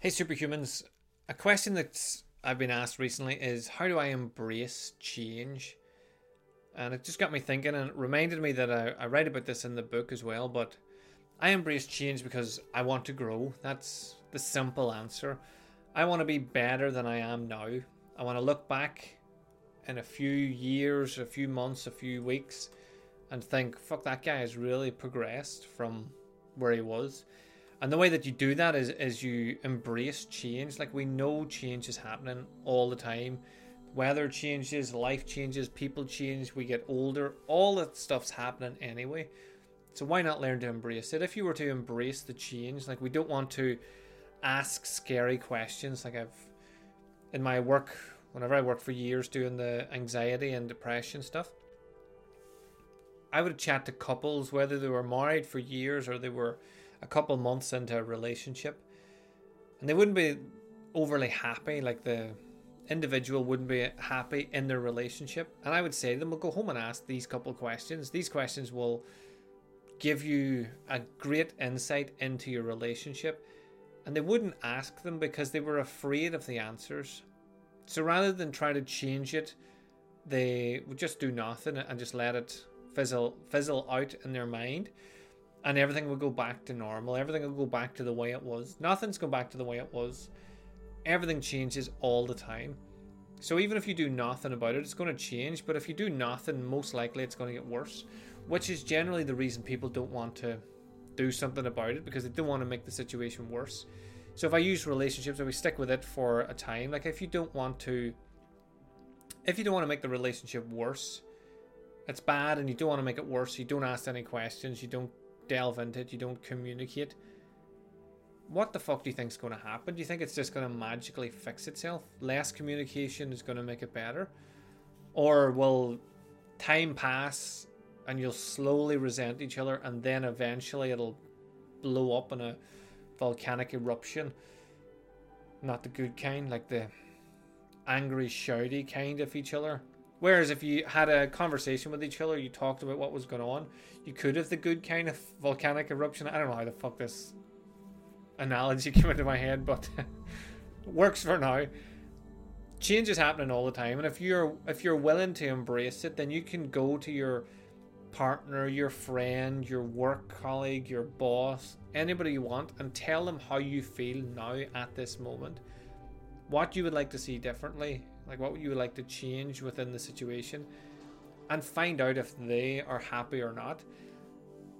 Hey, superhumans. A question that I've been asked recently is how do I embrace change? And it just got me thinking and it reminded me that I, I write about this in the book as well. But I embrace change because I want to grow. That's the simple answer. I want to be better than I am now. I want to look back in a few years, a few months, a few weeks, and think, fuck, that guy has really progressed from where he was. And the way that you do that is, is you embrace change. Like we know change is happening all the time. Weather changes, life changes, people change, we get older. All that stuff's happening anyway. So why not learn to embrace it? If you were to embrace the change, like we don't want to ask scary questions. Like I've in my work, whenever I worked for years doing the anxiety and depression stuff, I would chat to couples, whether they were married for years or they were a couple months into a relationship, and they wouldn't be overly happy. Like the individual wouldn't be happy in their relationship, and I would say to them, "Well, go home and ask these couple questions. These questions will give you a great insight into your relationship." And they wouldn't ask them because they were afraid of the answers. So rather than try to change it, they would just do nothing and just let it fizzle fizzle out in their mind and everything will go back to normal. Everything will go back to the way it was. Nothing's going back to the way it was. Everything changes all the time. So even if you do nothing about it, it's going to change. But if you do nothing, most likely it's going to get worse, which is generally the reason people don't want to do something about it because they don't want to make the situation worse. So if I use relationships, if we stick with it for a time, like if you don't want to, if you don't want to make the relationship worse, it's bad, and you don't want to make it worse. You don't ask any questions. You don't delve into it, you don't communicate, what the fuck do you think is going to happen? Do you think it's just going to magically fix itself? Less communication is going to make it better? Or will time pass and you'll slowly resent each other and then eventually it'll blow up in a volcanic eruption? Not the good kind, like the angry, shouty kind of each other. Whereas if you had a conversation with each other, you talked about what was going on, you could have the good kind of volcanic eruption. I don't know how the fuck this analogy came into my head, but it works for now. Change is happening all the time, and if you're if you're willing to embrace it, then you can go to your partner, your friend, your work colleague, your boss, anybody you want, and tell them how you feel now at this moment. What you would like to see differently, like what would you like to change within the situation, and find out if they are happy or not.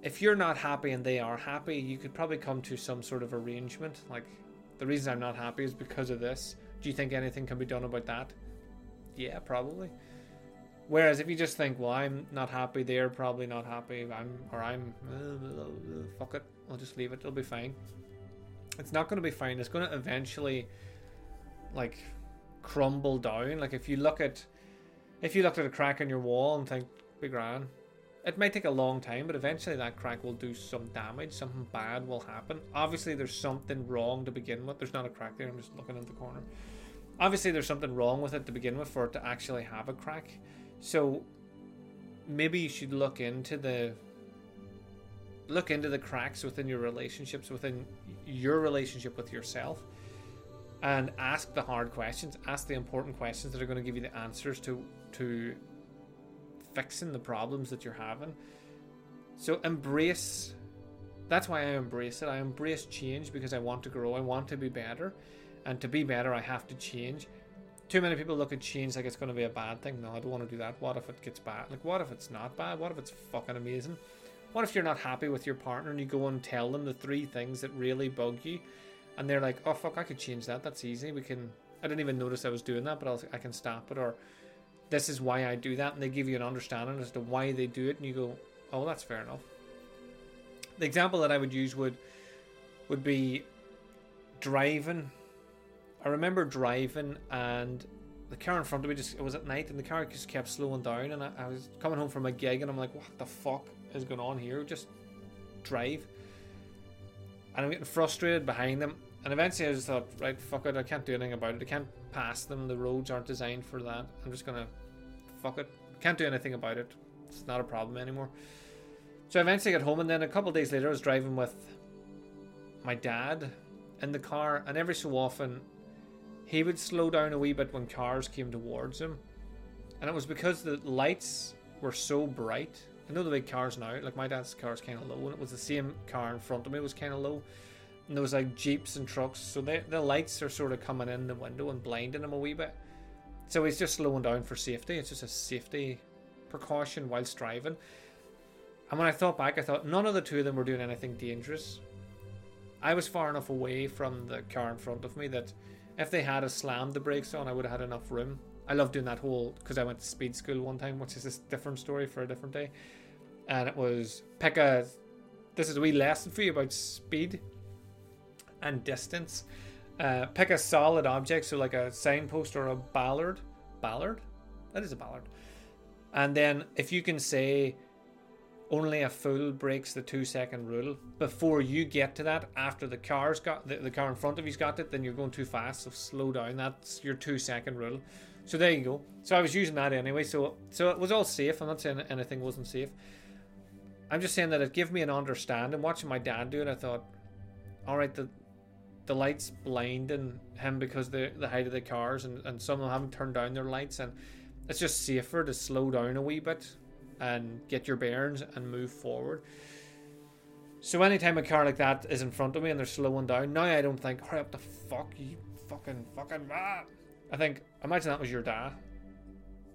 If you're not happy and they are happy, you could probably come to some sort of arrangement. Like, the reason I'm not happy is because of this. Do you think anything can be done about that? Yeah, probably. Whereas if you just think, well, I'm not happy, they're probably not happy, I'm or I'm uh, fuck it, I'll just leave it, it'll be fine. It's not going to be fine. It's going to eventually, like, crumble down. Like if you look at if you looked at a crack in your wall and think, be grand, it might take a long time, but eventually that crack will do some damage. Something bad will happen. Obviously, there's something wrong to begin with. There's not a crack there. I'm just looking in the corner. Obviously, there's something wrong with it to begin with for it to actually have a crack. So maybe you should look into the look into the cracks within your relationships, within your relationship with yourself and ask the hard questions ask the important questions that are going to give you the answers to to fixing the problems that you're having. So embrace that's why i embrace it. I embrace change because i want to grow i want to be better. And to be better i have to change. Too many people look at change like it's going to be a bad thing. No i don't want to do that. What if it gets bad? Like what if it's not bad? What if it's fucking amazing? What if you're not happy with your partner and you go and tell them the three things that really bug you and they're like, "Oh fuck, I could change that. That's easy. We can." I didn't even notice I was doing that, but I'll, I can stop it. Or this is why I do that, and they give you an understanding as to why they do it, and you go, "Oh, that's fair enough." The example that I would use would would be driving. I remember driving, and the car in front of me just it was at night, and the car just kept slowing down, and I, I was coming home from a gig, and I'm like, "What the fuck is going on here?" Just drive and I'm getting frustrated behind them. And eventually I just thought, right, fuck it, I can't do anything about it. I can't pass them. The roads aren't designed for that. I'm just gonna fuck it. Can't do anything about it. It's not a problem anymore. So I eventually got home, and then a couple days later, I was driving with my dad, in the car, and every so often he would slow down a wee bit when cars came towards him. And it was because the lights were so bright. I know the big cars now, like my dad's car is kind of low, and it was the same car in front of me was kind of low. And there was like jeeps and trucks, so they, the lights are sort of coming in the window and blinding him a wee bit. So he's just slowing down for safety. It's just a safety precaution whilst driving. And when I thought back, I thought none of the two of them were doing anything dangerous. I was far enough away from the car in front of me that if they had a slammed the brakes on, I would have had enough room. I love doing that whole because I went to speed school one time, which is a different story for a different day. And it was pick a. This is a wee lesson for you about speed and distance. Uh, pick a solid object, so like a signpost or a ballard. Ballard? That is a ballard. And then if you can say only a fool breaks the two second rule before you get to that after the car's got the, the car in front of you's got it then you're going too fast so slow down that's your two second rule so there you go so i was using that anyway so so it was all safe i'm not saying anything wasn't safe i'm just saying that it gave me an understanding watching my dad do it i thought all right the the lights blinding him because the the height of the cars and, and some of them haven't turned down their lights and it's just safer to slow down a wee bit and get your bearings and move forward. So anytime a car like that is in front of me and they're slowing down, now I don't think, hurry up the fuck, you fucking fucking ah. I think, imagine that was your dad.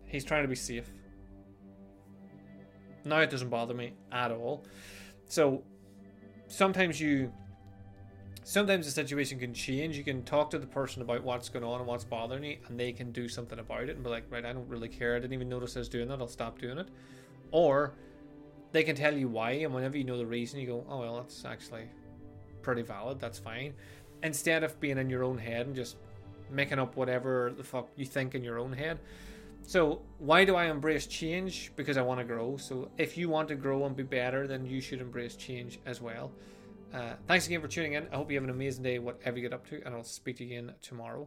He's trying to be safe. Now it doesn't bother me at all. So sometimes you sometimes the situation can change. You can talk to the person about what's going on and what's bothering you, and they can do something about it and be like, right, I don't really care. I didn't even notice I was doing that. I'll stop doing it. Or they can tell you why, and whenever you know the reason, you go, oh, well, that's actually pretty valid. That's fine. Instead of being in your own head and just making up whatever the fuck you think in your own head. So, why do I embrace change? Because I want to grow. So, if you want to grow and be better, then you should embrace change as well. Uh, thanks again for tuning in. I hope you have an amazing day, whatever you get up to, and I'll speak to you again tomorrow.